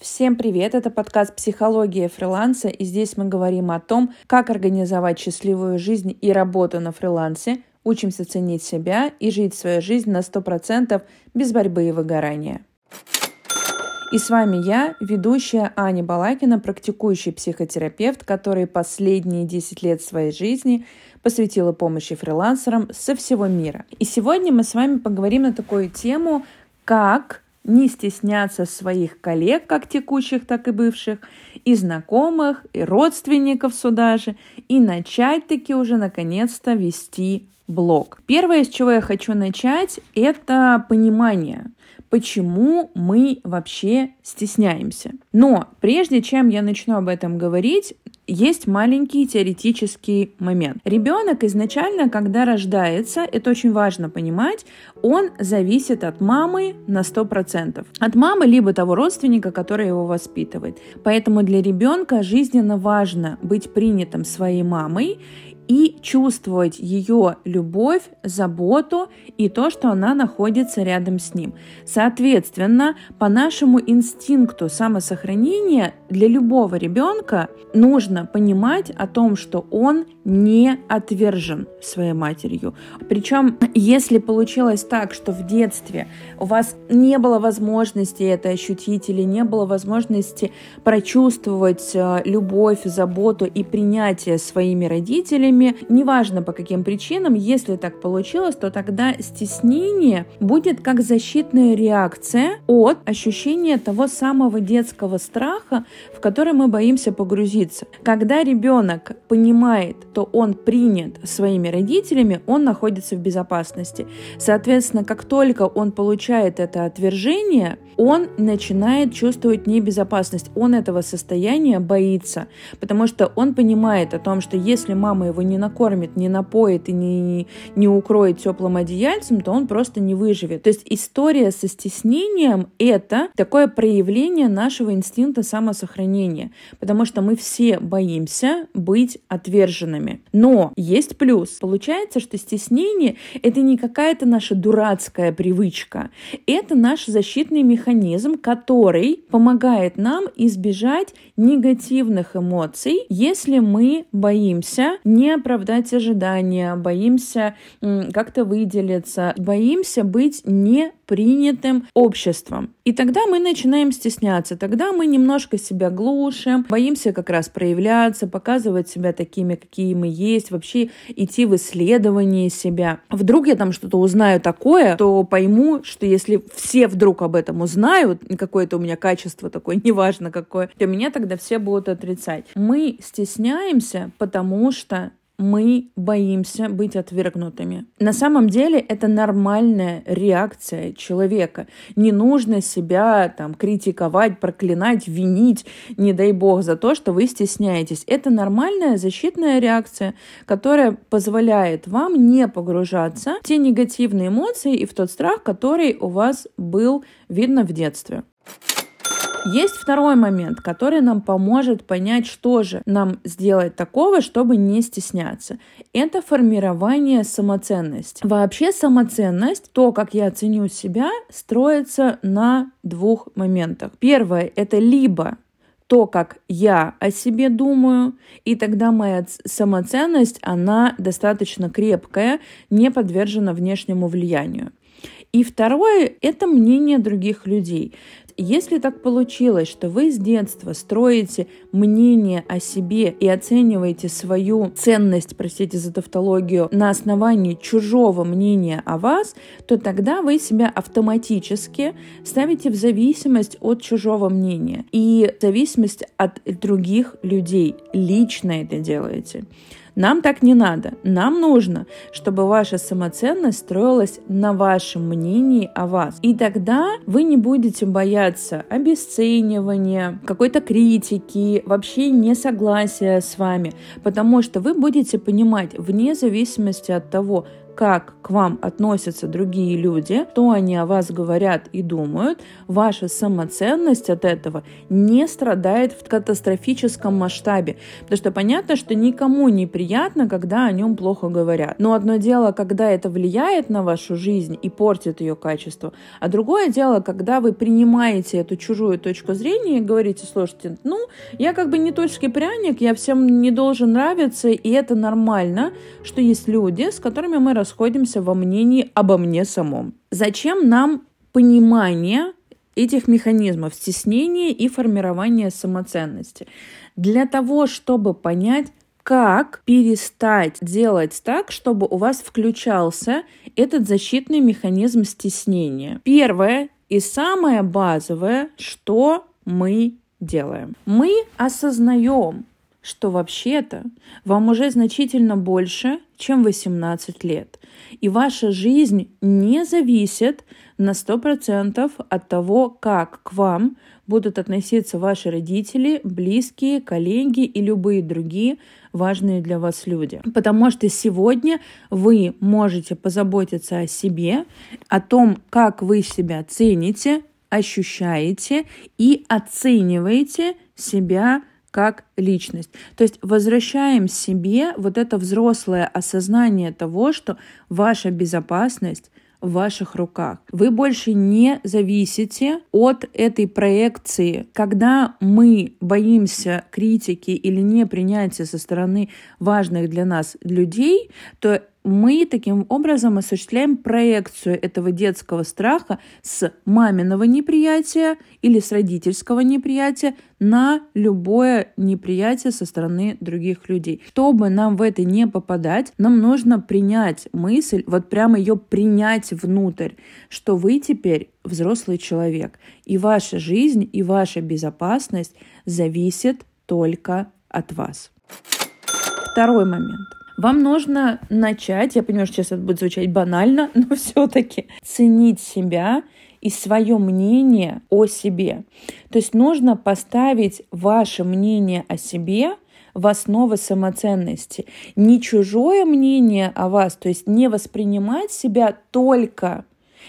Всем привет! Это подкаст «Психология фриланса», и здесь мы говорим о том, как организовать счастливую жизнь и работу на фрилансе, учимся ценить себя и жить свою жизнь на 100% без борьбы и выгорания. И с вами я, ведущая Аня Балакина, практикующий психотерапевт, который последние 10 лет своей жизни посвятила помощи фрилансерам со всего мира. И сегодня мы с вами поговорим на такую тему, как не стесняться своих коллег, как текущих, так и бывших, и знакомых, и родственников сюда же, и начать таки уже наконец-то вести блог. Первое, с чего я хочу начать, это понимание, почему мы вообще стесняемся. Но прежде чем я начну об этом говорить, есть маленький теоретический момент. Ребенок изначально, когда рождается, это очень важно понимать, он зависит от мамы на 100%. От мамы либо того родственника, который его воспитывает. Поэтому для ребенка жизненно важно быть принятым своей мамой и чувствовать ее любовь, заботу и то, что она находится рядом с ним. Соответственно, по нашему инстинкту самосохранения для любого ребенка нужно понимать о том, что он не отвержен своей матерью. Причем, если получилось так, что в детстве у вас не было возможности это ощутить или не было возможности прочувствовать э, любовь, заботу и принятие своими родителями, родителями, неважно по каким причинам, если так получилось, то тогда стеснение будет как защитная реакция от ощущения того самого детского страха, в который мы боимся погрузиться. Когда ребенок понимает, то он принят своими родителями, он находится в безопасности. Соответственно, как только он получает это отвержение, он начинает чувствовать небезопасность. Он этого состояния боится, потому что он понимает о том, что если мама его не накормит, не напоит и не, не укроет теплым одеяльцем, то он просто не выживет. То есть история со стеснением — это такое проявление нашего инстинкта самосохранения, потому что мы все боимся быть отверженными. Но есть плюс. Получается, что стеснение — это не какая-то наша дурацкая привычка, это наш защитный механизм, который помогает нам избежать негативных эмоций, если мы боимся не оправдать ожидания, боимся как-то выделиться, боимся быть не принятым обществом. И тогда мы начинаем стесняться, тогда мы немножко себя глушим, боимся как раз проявляться, показывать себя такими, какие мы есть, вообще идти в исследование себя. Вдруг я там что-то узнаю такое, то пойму, что если все вдруг об этом узнают, какое-то у меня качество такое, неважно какое, то меня тогда все будут отрицать. Мы стесняемся, потому что мы боимся быть отвергнутыми. На самом деле это нормальная реакция человека. Не нужно себя там критиковать, проклинать, винить, не дай бог, за то, что вы стесняетесь. Это нормальная защитная реакция, которая позволяет вам не погружаться в те негативные эмоции и в тот страх, который у вас был видно в детстве. Есть второй момент, который нам поможет понять, что же нам сделать такого, чтобы не стесняться. Это формирование самоценности. Вообще самоценность, то, как я ценю себя, строится на двух моментах. Первое — это либо то, как я о себе думаю, и тогда моя самоценность, она достаточно крепкая, не подвержена внешнему влиянию. И второе — это мнение других людей. Если так получилось, что вы с детства строите мнение о себе и оцениваете свою ценность, простите за тавтологию, на основании чужого мнения о вас, то тогда вы себя автоматически ставите в зависимость от чужого мнения и зависимость от других людей. Лично это делаете. Нам так не надо. Нам нужно, чтобы ваша самоценность строилась на вашем мнении о вас. И тогда вы не будете бояться обесценивания, какой-то критики, вообще несогласия с вами, потому что вы будете понимать, вне зависимости от того, как к вам относятся другие люди, что они о вас говорят и думают, ваша самоценность от этого не страдает в катастрофическом масштабе. Потому что понятно, что никому не приятно, когда о нем плохо говорят. Но одно дело, когда это влияет на вашу жизнь и портит ее качество, а другое дело, когда вы принимаете эту чужую точку зрения и говорите, слушайте, ну, я как бы не точки пряник, я всем не должен нравиться, и это нормально, что есть люди, с которыми мы расходимся во мнении обо мне самом. Зачем нам понимание этих механизмов стеснения и формирования самоценности? Для того, чтобы понять, как перестать делать так, чтобы у вас включался этот защитный механизм стеснения. Первое и самое базовое, что мы делаем. Мы осознаем, что вообще-то вам уже значительно больше, чем 18 лет. И ваша жизнь не зависит на 100% от того, как к вам будут относиться ваши родители, близкие, коллеги и любые другие важные для вас люди. Потому что сегодня вы можете позаботиться о себе, о том, как вы себя цените, ощущаете и оцениваете себя как личность. То есть возвращаем себе вот это взрослое осознание того, что ваша безопасность в ваших руках. Вы больше не зависите от этой проекции. Когда мы боимся критики или непринятия со стороны важных для нас людей, то мы таким образом осуществляем проекцию этого детского страха с маминого неприятия или с родительского неприятия на любое неприятие со стороны других людей. Чтобы нам в это не попадать, нам нужно принять мысль, вот прямо ее принять внутрь, что вы теперь взрослый человек, и ваша жизнь, и ваша безопасность зависит только от вас. Второй момент. Вам нужно начать, я понимаю, что сейчас это будет звучать банально, но все-таки ценить себя и свое мнение о себе. То есть нужно поставить ваше мнение о себе в основу самоценности. Не чужое мнение о вас, то есть не воспринимать себя только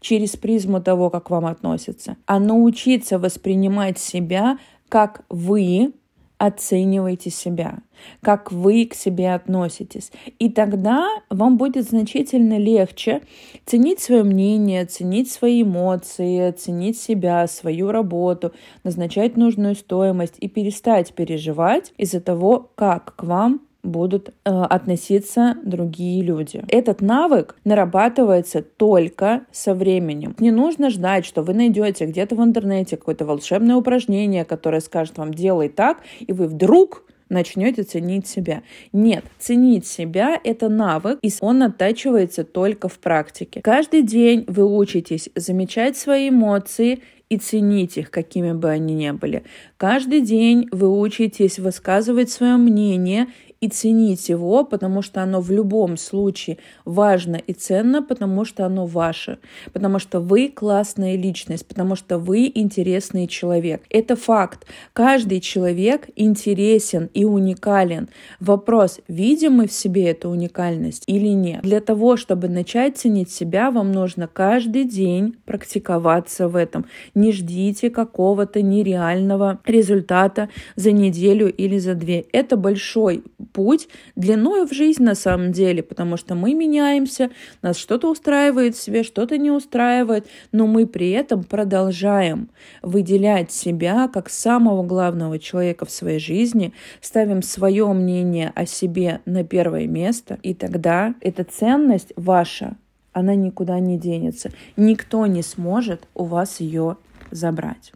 через призму того, как вам относятся, а научиться воспринимать себя как вы, оцениваете себя, как вы к себе относитесь. И тогда вам будет значительно легче ценить свое мнение, ценить свои эмоции, ценить себя, свою работу, назначать нужную стоимость и перестать переживать из-за того, как к вам будут э, относиться другие люди. Этот навык нарабатывается только со временем. Не нужно ждать, что вы найдете где-то в интернете какое-то волшебное упражнение, которое скажет вам «делай так», и вы вдруг начнете ценить себя. Нет, ценить себя — это навык, и он оттачивается только в практике. Каждый день вы учитесь замечать свои эмоции и ценить их, какими бы они ни были. Каждый день вы учитесь высказывать свое мнение и ценить его, потому что оно в любом случае важно и ценно, потому что оно ваше, потому что вы классная личность, потому что вы интересный человек. Это факт. Каждый человек интересен и уникален. Вопрос, видим мы в себе эту уникальность или нет. Для того, чтобы начать ценить себя, вам нужно каждый день практиковаться в этом. Не ждите какого-то нереального результата за неделю или за две. Это большой путь длиною в жизнь на самом деле, потому что мы меняемся, нас что-то устраивает в себе, что-то не устраивает, но мы при этом продолжаем выделять себя как самого главного человека в своей жизни, ставим свое мнение о себе на первое место, и тогда эта ценность ваша, она никуда не денется. Никто не сможет у вас ее забрать.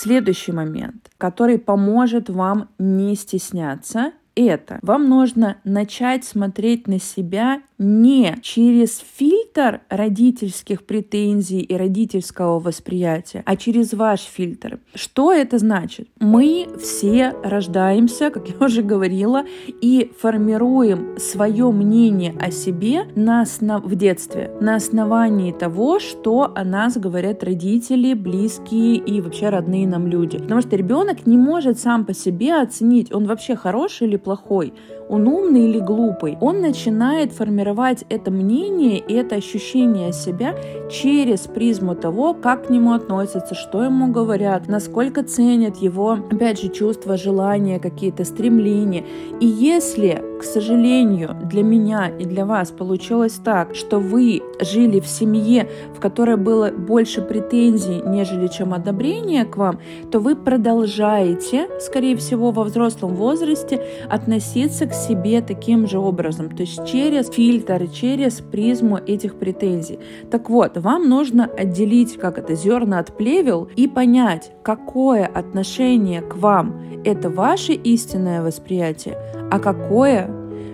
Следующий момент, который поможет вам не стесняться, это вам нужно начать смотреть на себя не через фильтр, фильтр родительских претензий и родительского восприятия, а через ваш фильтр. Что это значит? Мы все рождаемся, как я уже говорила, и формируем свое мнение о себе на основ... в детстве, на основании того, что о нас говорят родители, близкие и вообще родные нам люди. Потому что ребенок не может сам по себе оценить, он вообще хороший или плохой он умный или глупый. Он начинает формировать это мнение и это ощущение себя через призму того, как к нему относятся, что ему говорят, насколько ценят его, опять же, чувства, желания, какие-то стремления. И если, к сожалению, для меня и для вас получилось так, что вы жили в семье, в которой было больше претензий, нежели чем одобрения к вам, то вы продолжаете, скорее всего, во взрослом возрасте относиться к себе таким же образом, то есть через фильтр, через призму этих претензий. Так вот, вам нужно отделить, как это, зерна от плевел и понять, какое отношение к вам – это ваше истинное восприятие, а какое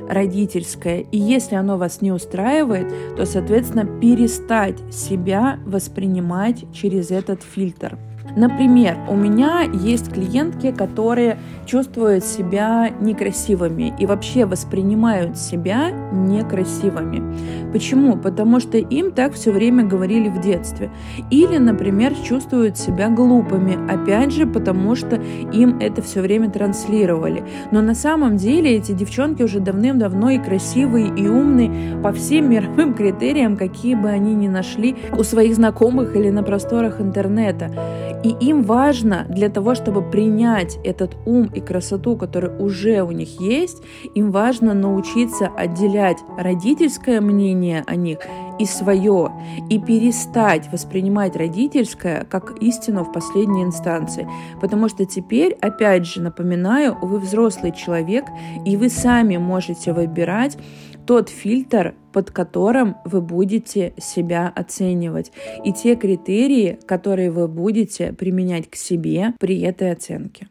родительское. И если оно вас не устраивает, то, соответственно, перестать себя воспринимать через этот фильтр. Например, у меня есть клиентки, которые чувствуют себя некрасивыми и вообще воспринимают себя некрасивыми. Почему? Потому что им так все время говорили в детстве. Или, например, чувствуют себя глупыми, опять же, потому что им это все время транслировали. Но на самом деле эти девчонки уже давным-давно и красивые, и умные по всем мировым критериям, какие бы они ни нашли у своих знакомых или на просторах интернета. И им важно для того, чтобы принять этот ум и красоту, который уже у них есть, им важно научиться отделять родительское мнение о них и свое, и перестать воспринимать родительское как истину в последней инстанции. Потому что теперь, опять же, напоминаю, вы взрослый человек, и вы сами можете выбирать, тот фильтр, под которым вы будете себя оценивать, и те критерии, которые вы будете применять к себе при этой оценке.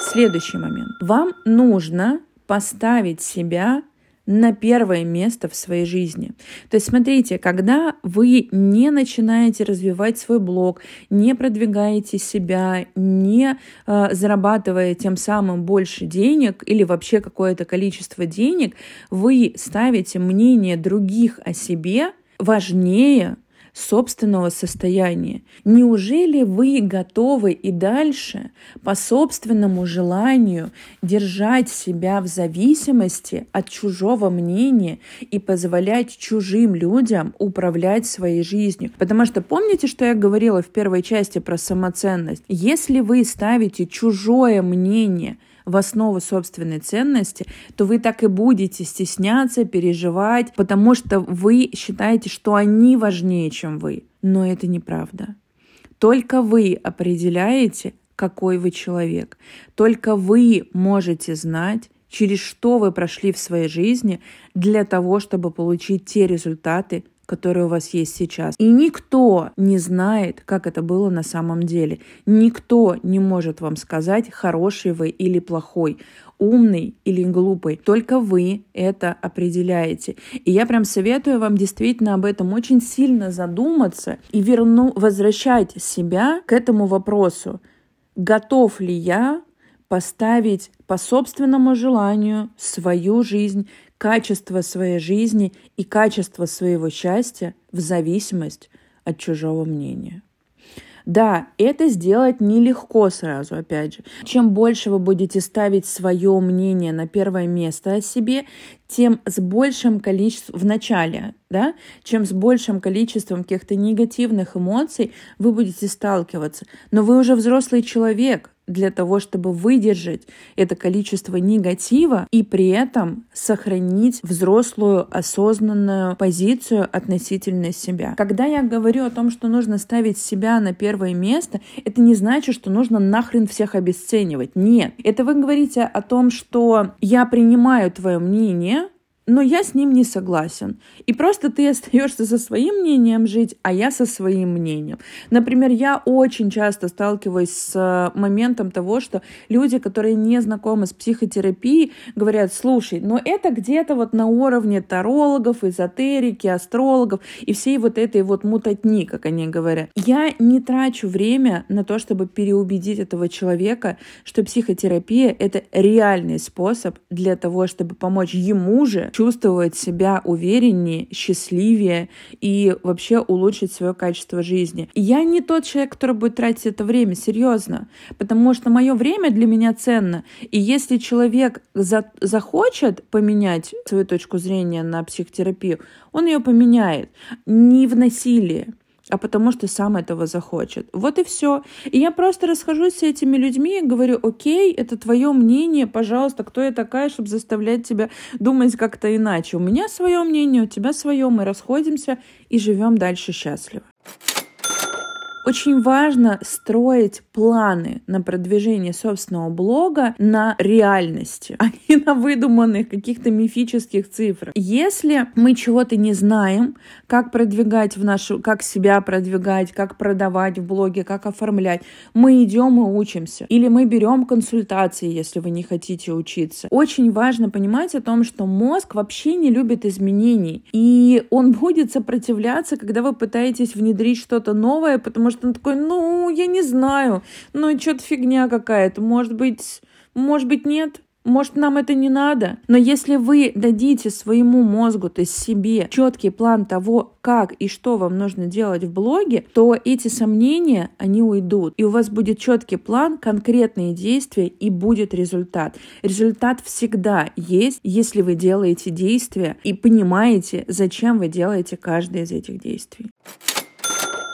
Следующий момент. Вам нужно поставить себя на первое место в своей жизни. То есть смотрите, когда вы не начинаете развивать свой блог, не продвигаете себя, не э, зарабатывая тем самым больше денег или вообще какое-то количество денег, вы ставите мнение других о себе важнее собственного состояния. Неужели вы готовы и дальше по собственному желанию держать себя в зависимости от чужого мнения и позволять чужим людям управлять своей жизнью? Потому что помните, что я говорила в первой части про самоценность? Если вы ставите чужое мнение в основу собственной ценности, то вы так и будете стесняться, переживать, потому что вы считаете, что они важнее, чем вы. Но это неправда. Только вы определяете, какой вы человек. Только вы можете знать, через что вы прошли в своей жизни для того, чтобы получить те результаты, которые у вас есть сейчас. И никто не знает, как это было на самом деле. Никто не может вам сказать, хороший вы или плохой умный или глупый. Только вы это определяете. И я прям советую вам действительно об этом очень сильно задуматься и верну, возвращать себя к этому вопросу. Готов ли я поставить по собственному желанию свою жизнь качество своей жизни и качество своего счастья в зависимость от чужого мнения. Да, это сделать нелегко сразу, опять же. Чем больше вы будете ставить свое мнение на первое место о себе, тем с большим количеством в начале, да, чем с большим количеством каких-то негативных эмоций вы будете сталкиваться. Но вы уже взрослый человек, для того, чтобы выдержать это количество негатива и при этом сохранить взрослую осознанную позицию относительно себя. Когда я говорю о том, что нужно ставить себя на первое место, это не значит, что нужно нахрен всех обесценивать. Нет. Это вы говорите о том, что я принимаю твое мнение, но я с ним не согласен. И просто ты остаешься со своим мнением жить, а я со своим мнением. Например, я очень часто сталкиваюсь с э, моментом того, что люди, которые не знакомы с психотерапией, говорят, слушай, но это где-то вот на уровне тарологов, эзотерики, астрологов и всей вот этой вот мутатни, как они говорят. Я не трачу время на то, чтобы переубедить этого человека, что психотерапия — это реальный способ для того, чтобы помочь ему же чувствовать себя увереннее, счастливее и вообще улучшить свое качество жизни. я не тот человек, который будет тратить это время, серьезно, потому что мое время для меня ценно. И если человек за захочет поменять свою точку зрения на психотерапию, он ее поменяет. Не в насилии а потому что сам этого захочет. Вот и все. И я просто расхожусь с этими людьми и говорю, окей, это твое мнение, пожалуйста, кто я такая, чтобы заставлять тебя думать как-то иначе. У меня свое мнение, у тебя свое, мы расходимся и живем дальше счастливо. Очень важно строить планы на продвижение собственного блога на реальности, а не на выдуманных каких-то мифических цифрах. Если мы чего-то не знаем, как продвигать в нашу, как себя продвигать, как продавать в блоге, как оформлять, мы идем и учимся. Или мы берем консультации, если вы не хотите учиться. Очень важно понимать о том, что мозг вообще не любит изменений. И он будет сопротивляться, когда вы пытаетесь внедрить что-то новое, потому что что он такой, ну, я не знаю, ну, что-то фигня какая-то, может быть, может быть, нет. Может, нам это не надо? Но если вы дадите своему мозгу, то есть себе, четкий план того, как и что вам нужно делать в блоге, то эти сомнения, они уйдут. И у вас будет четкий план, конкретные действия, и будет результат. Результат всегда есть, если вы делаете действия и понимаете, зачем вы делаете каждое из этих действий.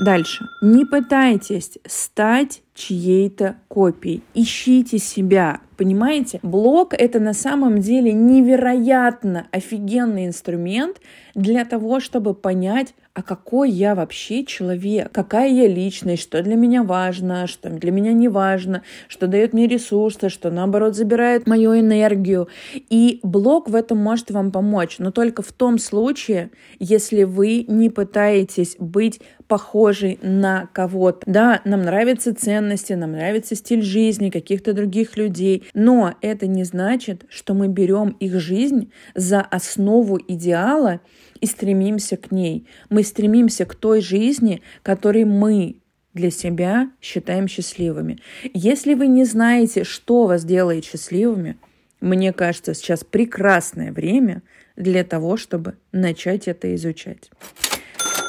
Дальше. Не пытайтесь стать чьей-то копией. Ищите себя. Понимаете? Блог — это на самом деле невероятно офигенный инструмент для того, чтобы понять, а какой я вообще человек, какая я личность, что для меня важно, что для меня не важно, что дает мне ресурсы, что наоборот забирает мою энергию. И блог в этом может вам помочь, но только в том случае, если вы не пытаетесь быть похожей на кого-то. Да, нам нравятся ценности, нам нравится стиль жизни каких-то других людей, но это не значит, что мы берем их жизнь за основу идеала и стремимся к ней. Мы стремимся к той жизни, которой мы для себя считаем счастливыми. Если вы не знаете, что вас делает счастливыми, мне кажется, сейчас прекрасное время для того, чтобы начать это изучать.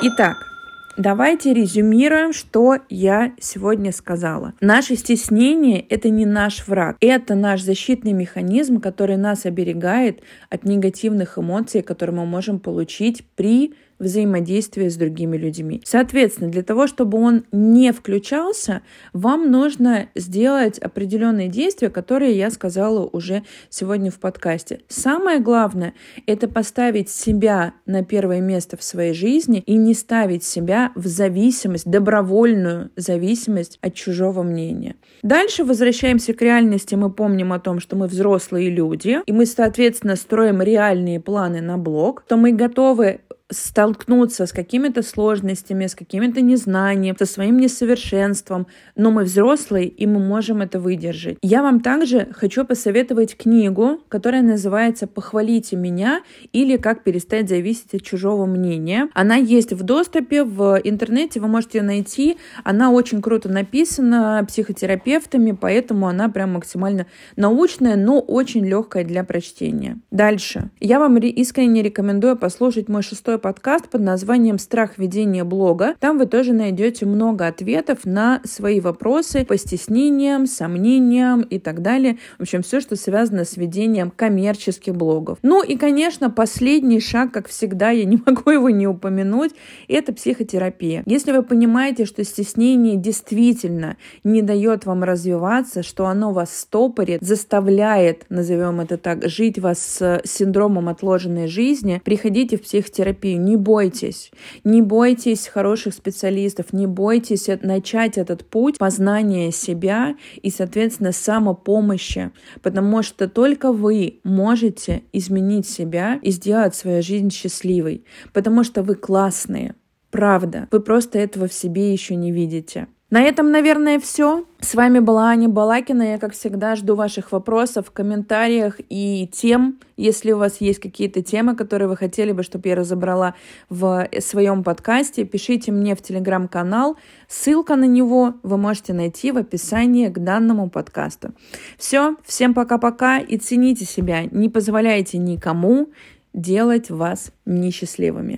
Итак, Давайте резюмируем, что я сегодня сказала. Наше стеснение — это не наш враг. Это наш защитный механизм, который нас оберегает от негативных эмоций, которые мы можем получить при взаимодействия с другими людьми. Соответственно, для того, чтобы он не включался, вам нужно сделать определенные действия, которые я сказала уже сегодня в подкасте. Самое главное — это поставить себя на первое место в своей жизни и не ставить себя в зависимость, добровольную зависимость от чужого мнения. Дальше возвращаемся к реальности. Мы помним о том, что мы взрослые люди, и мы, соответственно, строим реальные планы на блог, то мы готовы столкнуться с какими-то сложностями, с какими-то незнанием, со своим несовершенством, но мы взрослые, и мы можем это выдержать. Я вам также хочу посоветовать книгу, которая называется «Похвалите меня» или «Как перестать зависеть от чужого мнения». Она есть в доступе в интернете, вы можете ее найти. Она очень круто написана психотерапевтами, поэтому она прям максимально научная, но очень легкая для прочтения. Дальше. Я вам искренне рекомендую послушать мой шестой подкаст под названием «Страх ведения блога». Там вы тоже найдете много ответов на свои вопросы по стеснениям, сомнениям и так далее. В общем, все, что связано с ведением коммерческих блогов. Ну и, конечно, последний шаг, как всегда, я не могу его не упомянуть, это психотерапия. Если вы понимаете, что стеснение действительно не дает вам развиваться, что оно вас стопорит, заставляет, назовем это так, жить вас с синдромом отложенной жизни, приходите в психотерапию терапию. Не бойтесь. Не бойтесь хороших специалистов, не бойтесь начать этот путь познания себя и, соответственно, самопомощи, потому что только вы можете изменить себя и сделать свою жизнь счастливой, потому что вы классные. Правда, вы просто этого в себе еще не видите. На этом, наверное, все. С вами была Аня Балакина. Я, как всегда, жду ваших вопросов в комментариях и тем. Если у вас есть какие-то темы, которые вы хотели бы, чтобы я разобрала в своем подкасте, пишите мне в телеграм-канал. Ссылка на него вы можете найти в описании к данному подкасту. Все, всем пока-пока и цените себя. Не позволяйте никому делать вас несчастливыми.